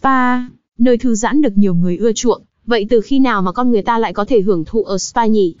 Spa, nơi thư giãn được nhiều người ưa chuộng. Vậy từ khi nào mà con người ta lại có thể hưởng thụ ở spa nhỉ?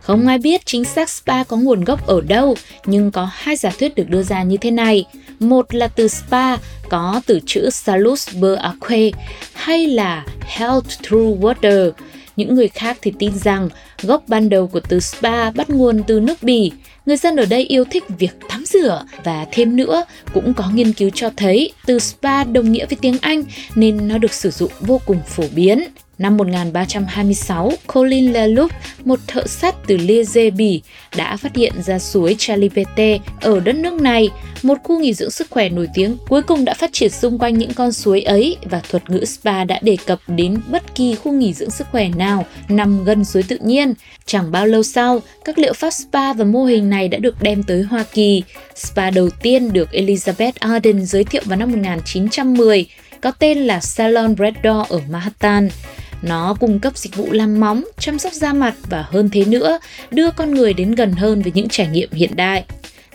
Không ai biết chính xác spa có nguồn gốc ở đâu, nhưng có hai giả thuyết được đưa ra như thế này. Một là từ spa có từ chữ salus per aquae hay là health through water. Những người khác thì tin rằng gốc ban đầu của từ spa bắt nguồn từ nước Bỉ. Người dân ở đây yêu thích việc tắm rửa và thêm nữa cũng có nghiên cứu cho thấy từ spa đồng nghĩa với tiếng Anh nên nó được sử dụng vô cùng phổ biến. Năm 1326, Colin Leloup, một thợ sắt từ Liege, Bỉ, đã phát hiện ra suối Chalipete ở đất nước này, một khu nghỉ dưỡng sức khỏe nổi tiếng cuối cùng đã phát triển xung quanh những con suối ấy và thuật ngữ spa đã đề cập đến bất kỳ khu nghỉ dưỡng sức khỏe nào nằm gần suối tự nhiên. Chẳng bao lâu sau, các liệu pháp spa và mô hình này đã được đem tới Hoa Kỳ. Spa đầu tiên được Elizabeth Arden giới thiệu vào năm 1910 có tên là Salon Red Door ở Manhattan. Nó cung cấp dịch vụ làm móng, chăm sóc da mặt và hơn thế nữa, đưa con người đến gần hơn với những trải nghiệm hiện đại.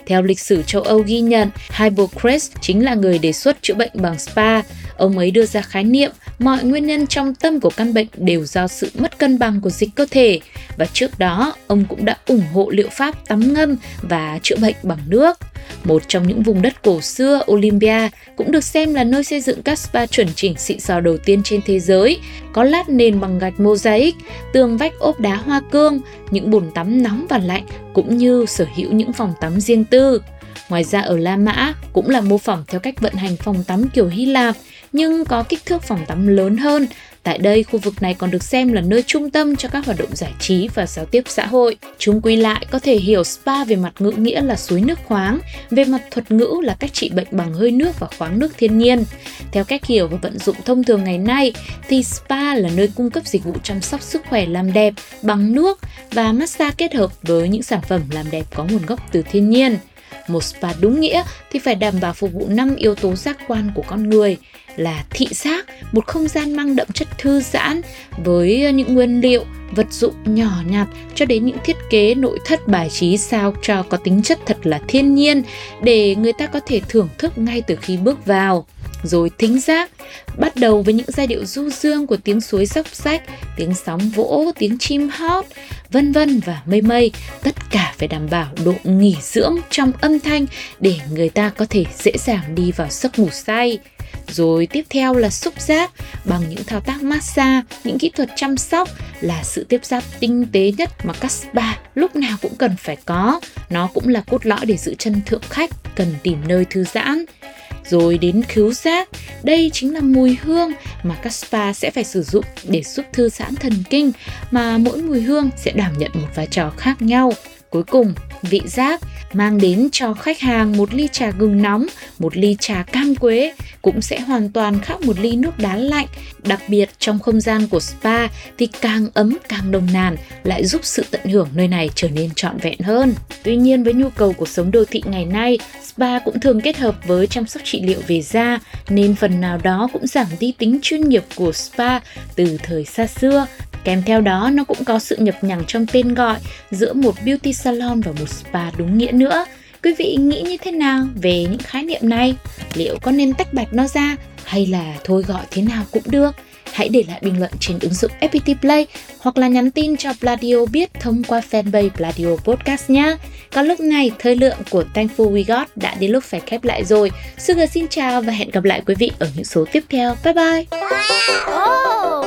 Theo lịch sử châu Âu ghi nhận, Hippocrates chính là người đề xuất chữa bệnh bằng spa. Ông ấy đưa ra khái niệm mọi nguyên nhân trong tâm của căn bệnh đều do sự mất cân bằng của dịch cơ thể và trước đó ông cũng đã ủng hộ liệu pháp tắm ngâm và chữa bệnh bằng nước. Một trong những vùng đất cổ xưa, Olympia cũng được xem là nơi xây dựng các spa chuẩn chỉnh xịn sò đầu tiên trên thế giới, có lát nền bằng gạch mosaic, tường vách ốp đá hoa cương, những bồn tắm nóng và lạnh cũng như sở hữu những phòng tắm riêng tư. Ngoài ra ở La Mã cũng là mô phỏng theo cách vận hành phòng tắm kiểu Hy Lạp, nhưng có kích thước phòng tắm lớn hơn Tại đây, khu vực này còn được xem là nơi trung tâm cho các hoạt động giải trí và giao tiếp xã hội. Chúng quy lại có thể hiểu spa về mặt ngữ nghĩa là suối nước khoáng, về mặt thuật ngữ là cách trị bệnh bằng hơi nước và khoáng nước thiên nhiên. Theo cách hiểu và vận dụng thông thường ngày nay, thì spa là nơi cung cấp dịch vụ chăm sóc sức khỏe làm đẹp bằng nước và massage kết hợp với những sản phẩm làm đẹp có nguồn gốc từ thiên nhiên. Một spa đúng nghĩa thì phải đảm bảo phục vụ năm yếu tố giác quan của con người là thị giác, một không gian mang đậm chất thư giãn với những nguyên liệu, vật dụng nhỏ nhặt cho đến những thiết kế nội thất bài trí sao cho có tính chất thật là thiên nhiên để người ta có thể thưởng thức ngay từ khi bước vào rồi thính giác bắt đầu với những giai điệu du dương của tiếng suối dốc sách tiếng sóng vỗ tiếng chim hót vân vân và mây mây. Tất cả phải đảm bảo độ nghỉ dưỡng trong âm thanh để người ta có thể dễ dàng đi vào giấc ngủ say. Rồi tiếp theo là xúc giác bằng những thao tác massage, những kỹ thuật chăm sóc là sự tiếp giáp tinh tế nhất mà các spa lúc nào cũng cần phải có. Nó cũng là cốt lõi để giữ chân thượng khách, cần tìm nơi thư giãn rồi đến khứu giác. Đây chính là mùi hương mà các spa sẽ phải sử dụng để giúp thư giãn thần kinh, mà mỗi mùi hương sẽ đảm nhận một vai trò khác nhau. Cuối cùng, vị giác mang đến cho khách hàng một ly trà gừng nóng, một ly trà cam quế cũng sẽ hoàn toàn khác một ly nước đá lạnh. Đặc biệt trong không gian của spa thì càng ấm càng đồng nàn lại giúp sự tận hưởng nơi này trở nên trọn vẹn hơn. Tuy nhiên với nhu cầu cuộc sống đô thị ngày nay, spa cũng thường kết hợp với chăm sóc trị liệu về da nên phần nào đó cũng giảm đi tính chuyên nghiệp của spa từ thời xa xưa Kèm theo đó nó cũng có sự nhập nhằng trong tên gọi giữa một beauty salon và một spa đúng nghĩa nữa. Quý vị nghĩ như thế nào về những khái niệm này? Liệu có nên tách bạch nó ra hay là thôi gọi thế nào cũng được? Hãy để lại bình luận trên ứng dụng FPT Play hoặc là nhắn tin cho Pladio biết thông qua fanpage Pladio Podcast nhé. Còn lúc này, thời lượng của Thankful We Got đã đến lúc phải khép lại rồi. Sugar xin chào và hẹn gặp lại quý vị ở những số tiếp theo. Bye bye! Oh,